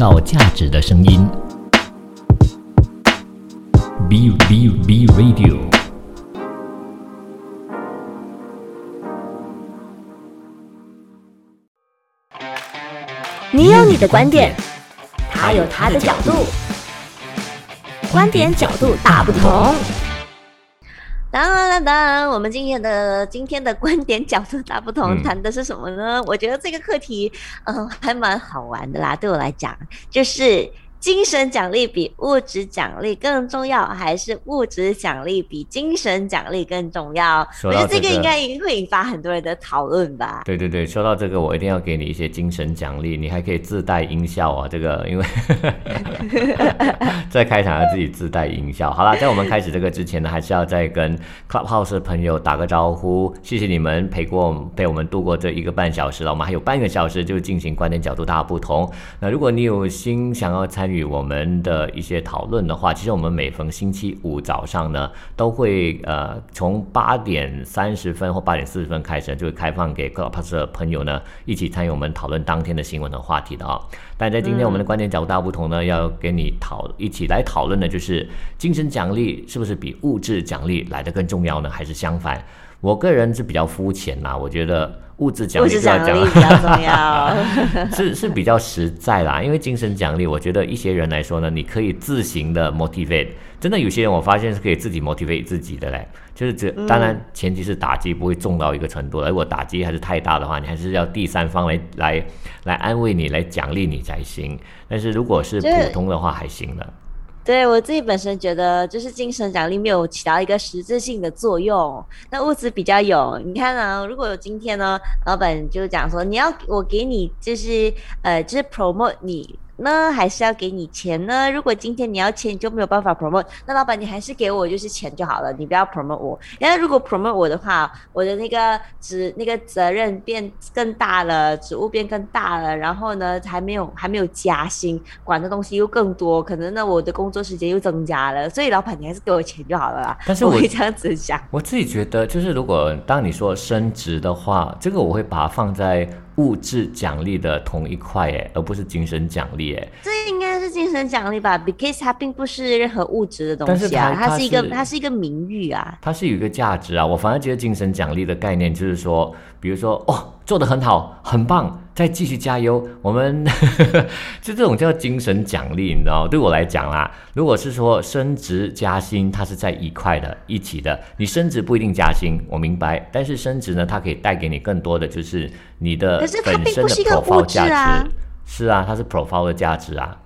造价值的声音。B B B Radio。你有你的观点，他有他的角度，观点角度大不同。当当当，我们今天的今天的观点角度大不同，谈的是什么呢？我觉得这个课题，嗯，还蛮好玩的啦。对我来讲，就是。精神奖励比物质奖励更重要，还是物质奖励比精神奖励更重要？我觉得这个应该会引发很多人的讨论吧。对对对，说到这个，我一定要给你一些精神奖励，你还可以自带音效啊！这个因为 在开场要自己自带音效。好了，在我们开始这个之前呢，还是要再跟 Clubhouse 的朋友打个招呼，谢谢你们陪过陪我们度过这一个半小时了，我们还有半个小时就进行观点角度大不同。那如果你有心想要参与我们的一些讨论的话，其实我们每逢星期五早上呢，都会呃从八点三十分或八点四十分开始，就会开放给各 p a s 的朋友呢一起参与我们讨论当天的新闻和话题的啊。但在今天我们的观点角度大不同呢，要跟你讨一起来讨论的就是精神奖励是不是比物质奖励来的更重要呢？还是相反？我个人是比较肤浅啦，我觉得。物质奖励比较重要，是是比较实在啦。因为精神奖励，我觉得一些人来说呢，你可以自行的 motivate。真的有些人，我发现是可以自己 motivate 自己的嘞。就是这，当然前提是打击不会重到一个程度。如果打击还是太大的话，你还是要第三方来来来安慰你，来奖励你才行。但是如果是普通的话，还行的。对我自己本身觉得，就是精神奖励没有起到一个实质性的作用，那物质比较有。你看啊，如果有今天呢，老板就讲说，你要我给你，就是呃，就是 promote 你。呢，还是要给你钱呢？如果今天你要钱，你就没有办法 promote。那老板，你还是给我就是钱就好了，你不要 promote 我。然后如果 promote 我的话，我的那个职那个责任变更大了，职务变更大了，然后呢，还没有还没有加薪，管的东西又更多，可能呢我的工作时间又增加了。所以老板，你还是给我钱就好了啦。但是我会这样子想，我自己觉得，就是如果当你说升职的话，这个我会把它放在。物质奖励的同一块哎，而不是精神奖励哎，这应该是精神奖励吧？Because 它并不是任何物质的东西啊，它是一个它是一个名誉啊，它是有一个价值啊。我反而觉得精神奖励的概念就是说，比如说哦，做的很好，很棒。再继续加油，我们就 这种叫精神奖励，你知道？对我来讲啦，如果是说升职加薪，它是在一块的、一起的。你升职不一定加薪，我明白。但是升职呢，它可以带给你更多的，就是你的本身的 profile 价值。是啊，它是 profile 的价值啊。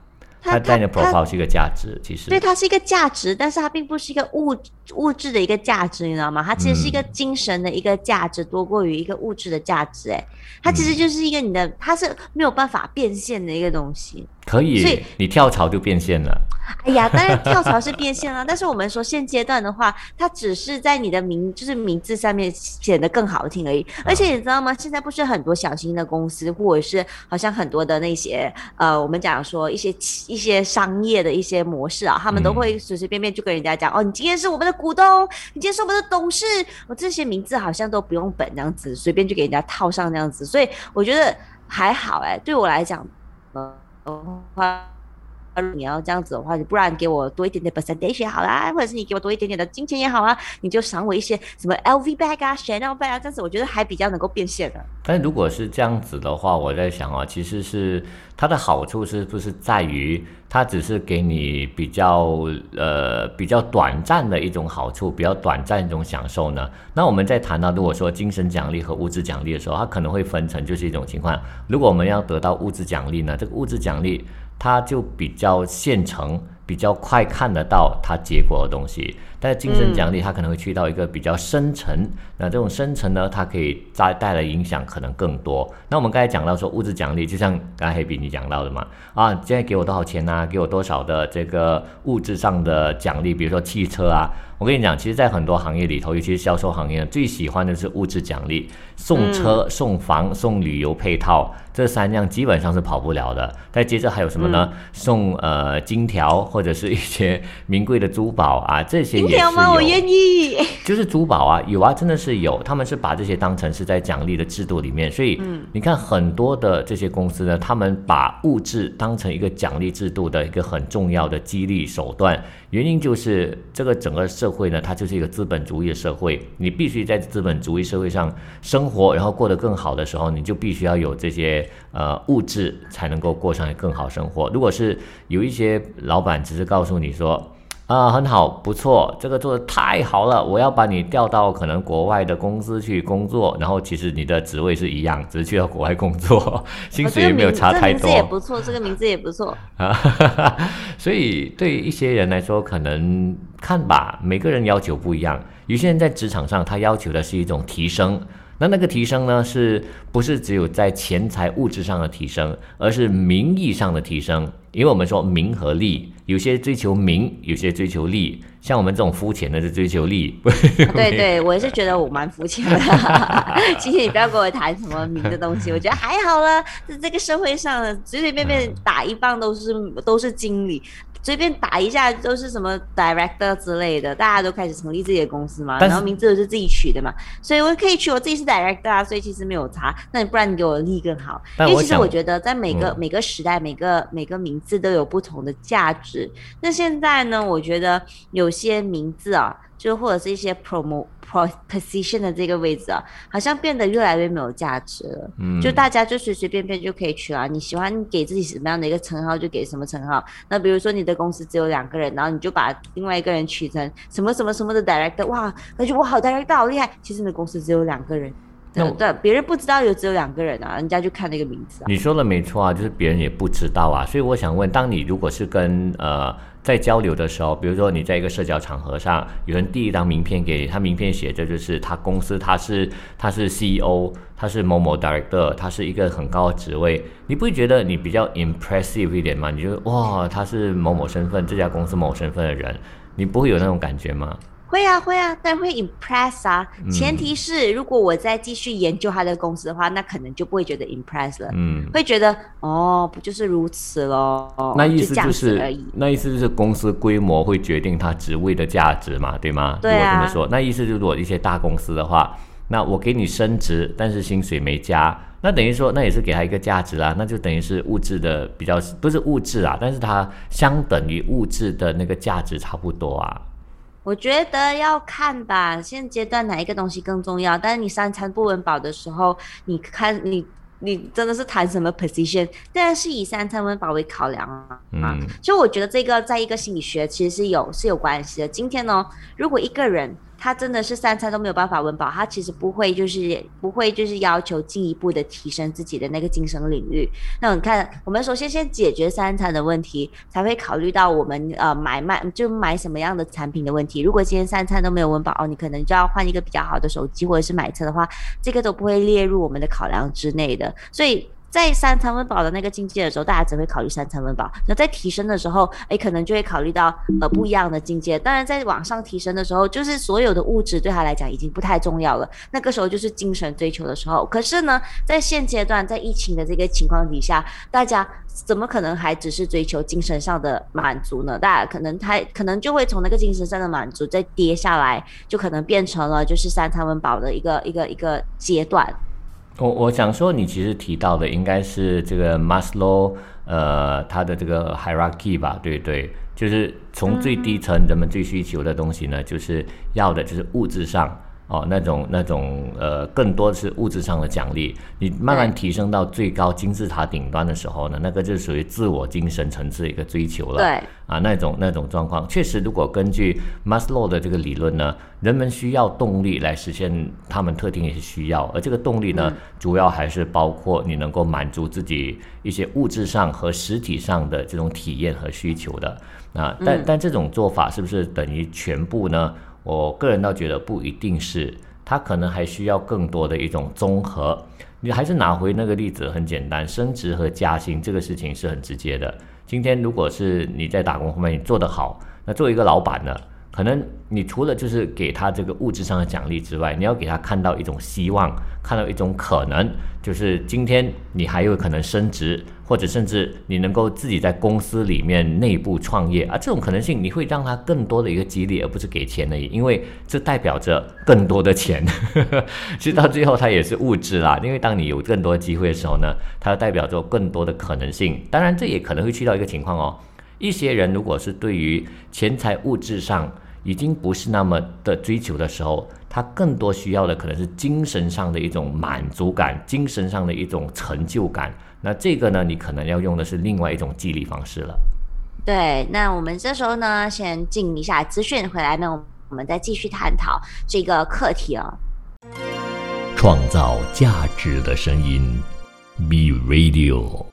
它带的 profile 是一个价值，其实对，它是一个价值，但是它并不是一个物物质的一个价值，你知道吗？它其实是一个精神的一个价值，多过于一个物质的价值。哎，它其实就是一个你的，它是没有办法变现的一个东西。可以，所以你跳槽就变现了。哎呀，当然跳槽是变现了，但是我们说现阶段的话，它只是在你的名，就是名字上面显得更好听而已。而且你知道吗？现在不是很多小型的公司，或者是好像很多的那些呃，我们讲说一些一些商业的一些模式啊，他们都会随随便便就跟人家讲哦，你今天是我们的股东，你今天是我们的董事，我这些名字好像都不用本这样子，随便就给人家套上这样子。所以我觉得还好哎，对我来讲，呃。话，你要这样子的话，不然给我多一点点 percentage 也好啦，或者是你给我多一点点的金钱也好啊，你就赏我一些什么 LV bag 啊、Chanel bag 啊，这样子我觉得还比较能够变现的。但如果是这样子的话，我在想啊，其实是它的好处是不是在于它只是给你比较呃比较短暂的一种好处，比较短暂一种享受呢？那我们在谈到如果说精神奖励和物质奖励的时候，它可能会分成就是一种情况。如果我们要得到物质奖励呢，这个物质奖励。它就比较现成，比较快看得到它结果的东西。但是精神奖励它可能会去到一个比较深层，那这种深层呢，它可以带带来影响可能更多。那我们刚才讲到说物质奖励，就像刚才黑比你讲到的嘛，啊，现在给我多少钱呐？给我多少的这个物质上的奖励，比如说汽车啊。我跟你讲，其实，在很多行业里头，尤其是销售行业，最喜欢的是物质奖励，送车、送房、送旅游配套，这三样基本上是跑不了的。再接着还有什么呢？送呃金条或者是一些名贵的珠宝啊，这些也是有。我愿意。就是珠宝啊，有啊，真的是有。他们是把这些当成是在奖励的制度里面，所以你看很多的这些公司呢，他们把物质当成一个奖励制度的一个很重要的激励手段。原因就是这个整个社会呢，它就是一个资本主义的社会。你必须在资本主义社会上生活，然后过得更好的时候，你就必须要有这些呃物质，才能够过上更好生活。如果是有一些老板只是告诉你说。啊，很好，不错，这个做的太好了。我要把你调到可能国外的公司去工作，然后其实你的职位是一样，只是去到国外工作，薪水也没有差太多。这个名字也不错，这个名字也不错啊。所以对一些人来说，可能看吧，每个人要求不一样。有些人在职场上，他要求的是一种提升。那那个提升呢，是不是只有在钱财物质上的提升，而是名义上的提升？因为我们说名和利，有些追求名，有些追求利。像我们这种肤浅的，是追求利益。对 对，我也是觉得我蛮肤浅的。今天你不要跟我谈什么名的东西，我觉得还好了。在这个社会上，随随便便打一棒都是都是经理。随便打一下都是什么 director 之类的，大家都开始成立自己的公司嘛，然后名字都是自己取的嘛，所以我可以取我自己是 director 啊，所以其实没有差。那你不然你给我利更好，因为其实我觉得在每个每个时代，每个每个名字都有不同的价值。那现在呢，我觉得有些名字啊，就或者是一些 promo。position 的这个位置啊，好像变得越来越没有价值了。嗯，就大家就随随便便就可以取啊，你喜欢给自己什么样的一个称号就给什么称号。那比如说你的公司只有两个人，然后你就把另外一个人取成什么什么什么的 director，哇，感觉我好 director 好厉害。其实你的公司只有两个人，对，别人不知道有只有两个人啊，人家就看那个名字。你说的没错啊，就是别人也不知道啊。所以我想问，当你如果是跟呃。在交流的时候，比如说你在一个社交场合上，有人递一张名片给你，他名片写着就是他公司他是他是 CEO，他是某某 director，他是一个很高的职位，你不会觉得你比较 impressive 一点吗？你就哇，他是某某身份，这家公司某身份的人，你不会有那种感觉吗？会啊会啊，但会 impress 啊。前提是如果我再继续研究他的公司的话，那可能就不会觉得 impress 了。嗯，会觉得哦，不就是如此喽？那意思就是而已。那意思就是公司规模会决定他职位的价值嘛，对吗？对啊。这么说，那意思就是如果一些大公司的话，那我给你升职，但是薪水没加，那等于说那也是给他一个价值啦，那就等于是物质的比较不是物质啊，但是它相等于物质的那个价值差不多啊。我觉得要看吧，现阶段哪一个东西更重要？但是你三餐不温饱的时候，你看你你真的是谈什么 position？当然是以三餐温饱为考量啊。嗯，所以我觉得这个在一个心理学其实是有是有关系的。今天呢，如果一个人。他真的是三餐都没有办法温饱，他其实不会就是不会就是要求进一步的提升自己的那个精神领域。那你看，我们首先先解决三餐的问题，才会考虑到我们呃买卖就买什么样的产品的问题。如果今天三餐都没有温饱哦，你可能就要换一个比较好的手机或者是买车的话，这个都不会列入我们的考量之内的。所以。在三餐温饱的那个境界的时候，大家只会考虑三餐温饱。那在提升的时候，哎，可能就会考虑到呃不一样的境界。当然，在往上提升的时候，就是所有的物质对他来讲已经不太重要了。那个时候就是精神追求的时候。可是呢，在现阶段，在疫情的这个情况底下，大家怎么可能还只是追求精神上的满足呢？大家可能他可能就会从那个精神上的满足再跌下来，就可能变成了就是三餐温饱的一个一个一个阶段。我我想说，你其实提到的应该是这个 Maslow，呃，他的这个 hierarchy 吧，对对，就是从最低层人们最需求的东西呢，就是要的就是物质上。哦，那种那种呃，更多的是物质上的奖励。你慢慢提升到最高金字塔顶端的时候呢，那个就属于自我精神层次一个追求了。对啊，那种那种状况，确实，如果根据 Maslow 的这个理论呢，人们需要动力来实现他们特定一些需要，而这个动力呢，主要还是包括你能够满足自己一些物质上和实体上的这种体验和需求的。啊，但但这种做法是不是等于全部呢？我个人倒觉得不一定是，他可能还需要更多的一种综合。你还是拿回那个例子，很简单，升职和加薪这个事情是很直接的。今天如果是你在打工方面你做得好，那作为一个老板呢，可能你除了就是给他这个物质上的奖励之外，你要给他看到一种希望，看到一种可能，就是今天你还有可能升职，或者甚至你能够自己在公司里面内部创业啊，这种可能性你会让他更多的一个激励，而不是给钱而已，因为这代表着更多的钱。其实到最后它也是物质啦，因为当你有更多机会的时候呢，它代表着更多的可能性。当然，这也可能会去到一个情况哦，一些人如果是对于钱财物质上，已经不是那么的追求的时候，他更多需要的可能是精神上的一种满足感，精神上的一种成就感。那这个呢，你可能要用的是另外一种激励方式了。对，那我们这时候呢，先进一下资讯，回来呢，我们再继续探讨这个课题哦。创造价值的声音，Be Radio。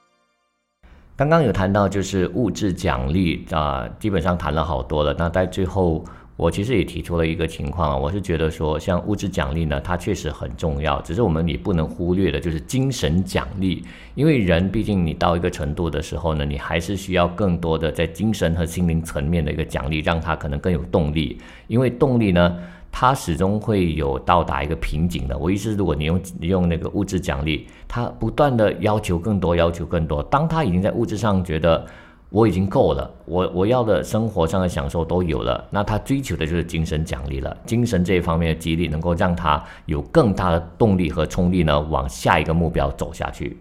刚刚有谈到就是物质奖励啊，基本上谈了好多了。那在最后。我其实也提出了一个情况啊，我是觉得说，像物质奖励呢，它确实很重要，只是我们也不能忽略的，就是精神奖励。因为人毕竟你到一个程度的时候呢，你还是需要更多的在精神和心灵层面的一个奖励，让他可能更有动力。因为动力呢，它始终会有到达一个瓶颈的。我意思是，如果你用用那个物质奖励，他不断的要求更多，要求更多，当他已经在物质上觉得。我已经够了，我我要的生活上的享受都有了，那他追求的就是精神奖励了，精神这一方面的激励，能够让他有更大的动力和冲力呢，往下一个目标走下去。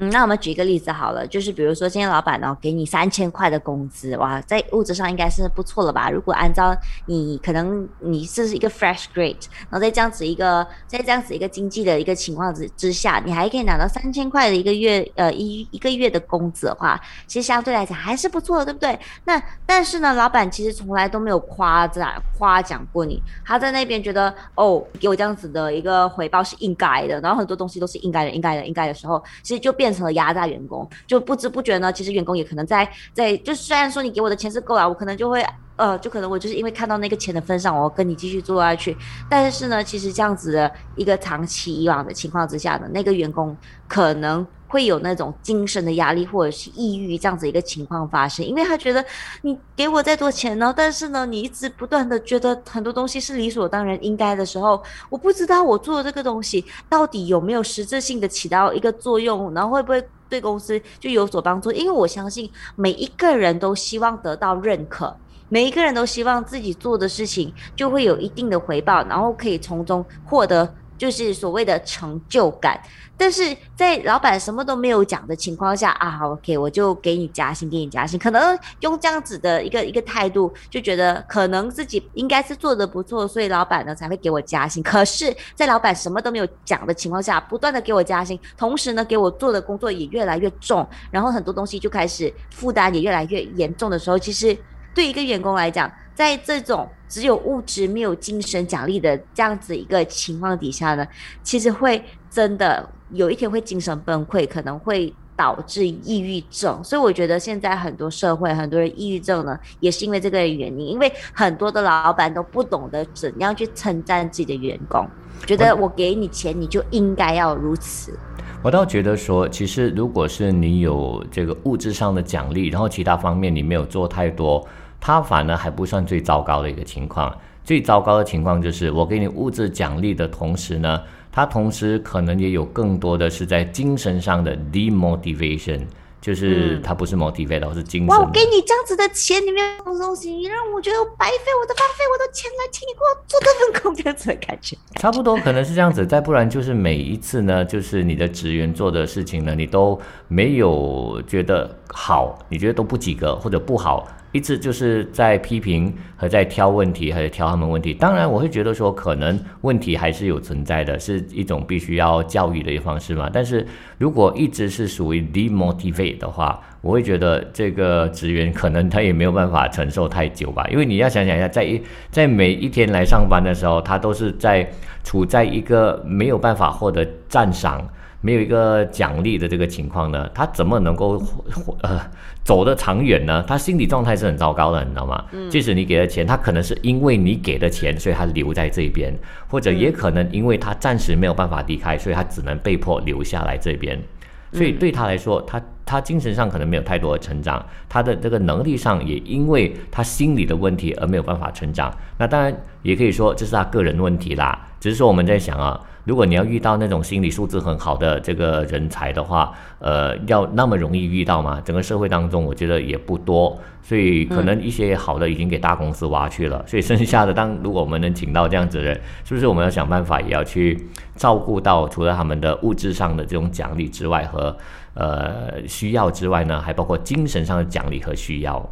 嗯，那我们举一个例子好了，就是比如说今天老板呢给你三千块的工资，哇，在物质上应该是不错了吧？如果按照你可能你是一个 fresh grade，然后在这样子一个在这样子一个经济的一个情况之之下，你还可以拿到三千块的一个月呃一一个月的工资的话，其实相对来讲还是不错的，对不对？那但是呢，老板其实从来都没有夸赞夸奖过你，他在那边觉得哦，给我这样子的一个回报是应该的，然后很多东西都是应该的，应该的，应该的时候，其实就变。变成了压榨员工，就不知不觉呢，其实员工也可能在在，就虽然说你给我的钱是够了，我可能就会呃，就可能我就是因为看到那个钱的份上，我跟你继续做下去。但是呢，其实这样子的一个长期以往的情况之下呢，那个员工可能。会有那种精神的压力或者是抑郁这样子一个情况发生，因为他觉得你给我再多钱呢，但是呢，你一直不断的觉得很多东西是理所当然应该的时候，我不知道我做这个东西到底有没有实质性的起到一个作用，然后会不会对公司就有所帮助？因为我相信每一个人都希望得到认可，每一个人都希望自己做的事情就会有一定的回报，然后可以从中获得。就是所谓的成就感，但是在老板什么都没有讲的情况下啊，OK，我就给你加薪，给你加薪，可能用这样子的一个一个态度，就觉得可能自己应该是做的不错，所以老板呢才会给我加薪。可是，在老板什么都没有讲的情况下，不断的给我加薪，同时呢，给我做的工作也越来越重，然后很多东西就开始负担也越来越严重的时候，其实对一个员工来讲，在这种只有物质没有精神奖励的这样子一个情况底下呢，其实会真的有一天会精神崩溃，可能会导致抑郁症。所以我觉得现在很多社会很多人抑郁症呢，也是因为这个原因，因为很多的老板都不懂得怎样去称赞自己的员工，觉得我给你钱你就应该要如此。我倒觉得说，其实如果是你有这个物质上的奖励，然后其他方面你没有做太多。他反而还不算最糟糕的一个情况，最糟糕的情况就是我给你物质奖励的同时呢，他同时可能也有更多的是在精神上的 demotivation，就是他不是 motivate，而是精神。哇，我给你这样子的钱，你没有东西，你让我觉得白费我的、浪费我的钱来请你给我做这份工，这样子的感觉。差不多可能是这样子，再不然就是每一次呢，就是你的职员做的事情呢，你都没有觉得好，你觉得都不及格或者不好。一直就是在批评和在挑问题，还是挑他们问题。当然，我会觉得说，可能问题还是有存在的，是一种必须要教育的一个方式嘛。但是如果一直是属于 demotivate 的话，我会觉得这个职员可能他也没有办法承受太久吧。因为你要想想一下，在一在每一天来上班的时候，他都是在处在一个没有办法获得赞赏。没有一个奖励的这个情况呢，他怎么能够呃走得长远呢？他心理状态是很糟糕的，你知道吗？嗯。即使你给了钱，他可能是因为你给的钱，所以他留在这边，或者也可能因为他暂时没有办法离开，所以他只能被迫留下来这边。所以对他来说，他他精神上可能没有太多的成长，他的这个能力上也因为他心理的问题而没有办法成长。那当然也可以说这是他个人问题啦，只是说我们在想啊。如果你要遇到那种心理素质很好的这个人才的话，呃，要那么容易遇到吗？整个社会当中，我觉得也不多，所以可能一些好的已经给大公司挖去了，所以剩下的，当如果我们能请到这样子的人，是不是我们要想办法也要去照顾到除了他们的物质上的这种奖励之外和呃需要之外呢，还包括精神上的奖励和需要。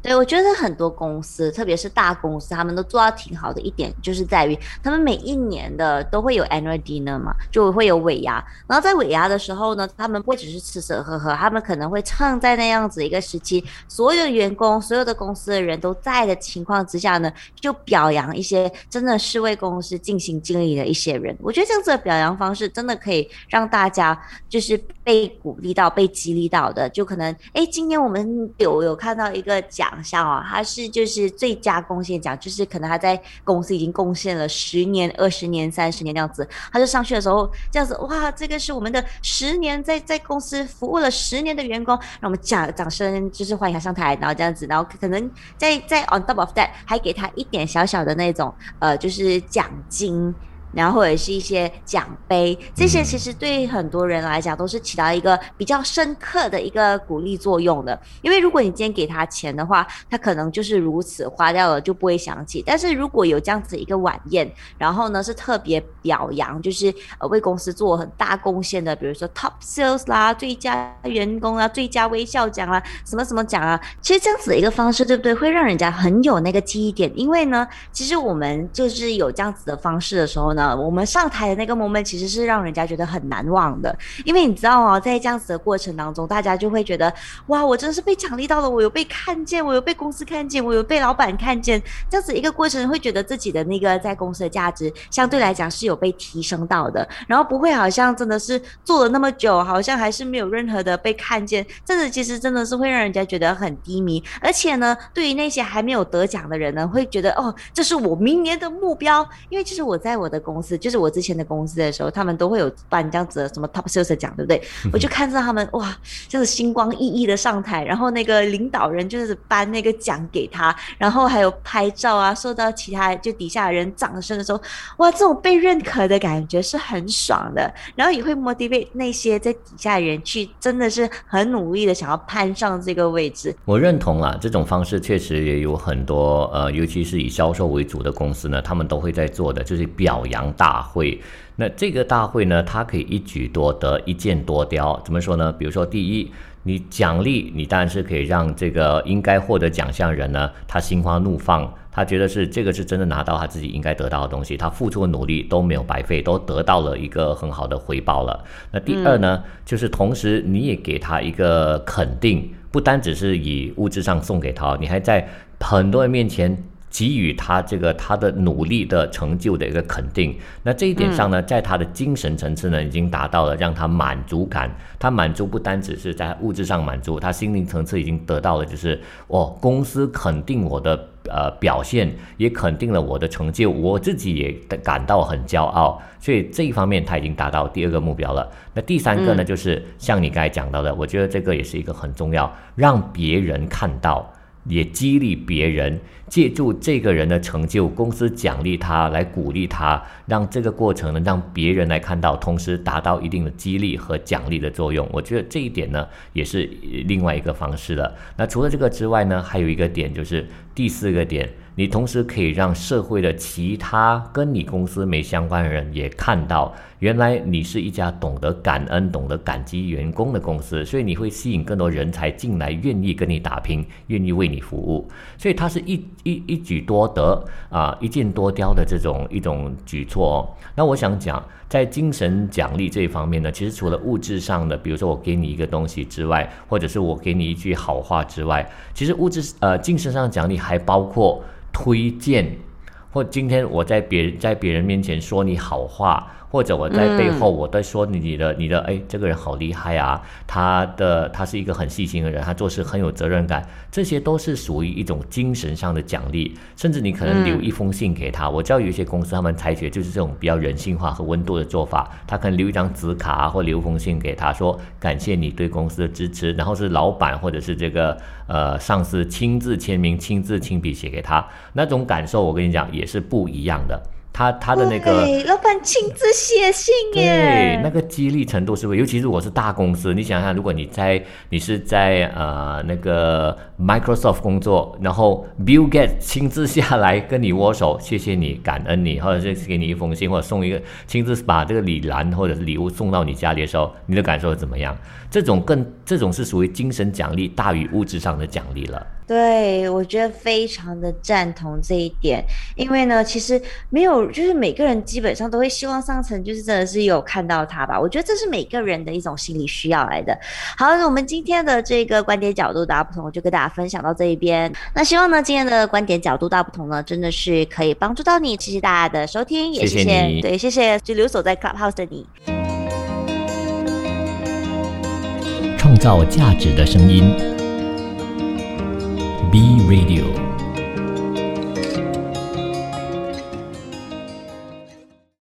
对，我觉得很多公司，特别是大公司，他们都做到挺好的一点，就是在于他们每一年的都会有 annual dinner 嘛，就会有尾牙。然后在尾牙的时候呢，他们不只是吃吃喝喝，他们可能会趁在那样子一个时期，所有员工、所有的公司的人都在的情况之下呢，就表扬一些真的是为公司尽心尽力的一些人。我觉得这样子的表扬方式，真的可以让大家就是被鼓励到、被激励到的。就可能，哎，今年我们有有看到一个奖。奖项哦，他是就是最佳贡献奖，就是可能他在公司已经贡献了十年、二十年、三十年这样子，他就上去的时候这样子，哇，这个是我们的十年在在公司服务了十年的员工，让我们掌掌声就是欢迎他上台，然后这样子，然后可能在在 on top of that 还给他一点小小的那种呃就是奖金。然后或者是一些奖杯，这些其实对很多人来讲都是起到一个比较深刻的一个鼓励作用的。因为如果你今天给他钱的话，他可能就是如此花掉了，就不会想起。但是如果有这样子一个晚宴，然后呢是特别表扬，就是呃为公司做很大贡献的，比如说 top sales 啦、最佳员工啊、最佳微笑奖啊、什么什么奖啊，其实这样子的一个方式，对不对？会让人家很有那个记忆点。因为呢，其实我们就是有这样子的方式的时候。我们上台的那个 moment 其实是让人家觉得很难忘的，因为你知道哦，在这样子的过程当中，大家就会觉得哇，我真的是被奖励到了，我有被看见，我有被公司看见，我有被老板看见，这样子一个过程会觉得自己的那个在公司的价值相对来讲是有被提升到的，然后不会好像真的是做了那么久，好像还是没有任何的被看见，这子其实真的是会让人家觉得很低迷，而且呢，对于那些还没有得奖的人呢，会觉得哦，这是我明年的目标，因为其实我在我的。公司就是我之前的公司的时候，他们都会有颁这样子的什么 top sales 奖，对不对？我就看到他们哇，就是星光熠熠的上台，然后那个领导人就是颁那个奖给他，然后还有拍照啊，受到其他就底下人掌声的时候，哇，这种被认可的感觉是很爽的，然后也会 motivate 那些在底下人去真的是很努力的想要攀上这个位置。我认同啊，这种方式确实也有很多呃，尤其是以销售为主的公司呢，他们都会在做的，就是表扬。大会，那这个大会呢，它可以一举多得，一箭多雕。怎么说呢？比如说，第一，你奖励，你当然是可以让这个应该获得奖项人呢，他心花怒放，他觉得是这个是真的拿到他自己应该得到的东西，他付出的努力都没有白费，都得到了一个很好的回报了。那第二呢，就是同时你也给他一个肯定，不单只是以物质上送给他，你还在很多人面前。给予他这个他的努力的成就的一个肯定，那这一点上呢，在他的精神层次呢，已经达到了让他满足感。他满足不单只是在物质上满足，他心灵层次已经得到了，就是哦，公司肯定我的呃表现，也肯定了我的成就，我自己也感到很骄傲。所以这一方面他已经达到第二个目标了。那第三个呢，就是像你刚才讲到的，我觉得这个也是一个很重要，让别人看到。也激励别人，借助这个人的成就，公司奖励他，来鼓励他，让这个过程呢，让别人来看到，同时达到一定的激励和奖励的作用。我觉得这一点呢，也是另外一个方式了。那除了这个之外呢，还有一个点就是第四个点。你同时可以让社会的其他跟你公司没相关的人也看到，原来你是一家懂得感恩、懂得感激员工的公司，所以你会吸引更多人才进来，愿意跟你打拼，愿意为你服务。所以它是一一一举多得啊，一箭多雕的这种一种举措。哦那我想讲，在精神奖励这一方面呢，其实除了物质上的，比如说我给你一个东西之外，或者是我给你一句好话之外，其实物质呃精神上奖励还包括。推荐，或今天我在别人在别人面前说你好话，或者我在背后我在说你的你的哎，这个人好厉害啊，他的他是一个很细心的人，他做事很有责任感，这些都是属于一种精神上的奖励。甚至你可能留一封信给他，我知道有一些公司他们采取就是这种比较人性化和温度的做法，他可能留一张纸卡或留封信给他说感谢你对公司的支持，然后是老板或者是这个呃上司亲自签名、亲自亲笔写给他，那种感受我跟你讲也是不一样的。他他的那个老板亲自写信耶，对，那个激励程度是不是？尤其是我是大公司，你想想，如果你在你是在呃那个 Microsoft 工作，然后 Bill Gates 亲自下来跟你握手，谢谢你，感恩你，或者是给你一封信，或者送一个亲自把这个礼篮或者礼物送到你家里的时候，你的感受怎么样？这种更这种是属于精神奖励大于物质上的奖励了。对，我觉得非常的赞同这一点，因为呢，其实没有，就是每个人基本上都会希望上层就是真的是有看到他吧。我觉得这是每个人的一种心理需要来的。好，那我们今天的这个观点角度大家不同，我就跟大家分享到这一边。那希望呢，今天的观点角度大不同呢，真的是可以帮助到你。谢谢大家的收听，也谢谢对，谢谢就留守在 Clubhouse 的你。创造价值的声音。B Radio。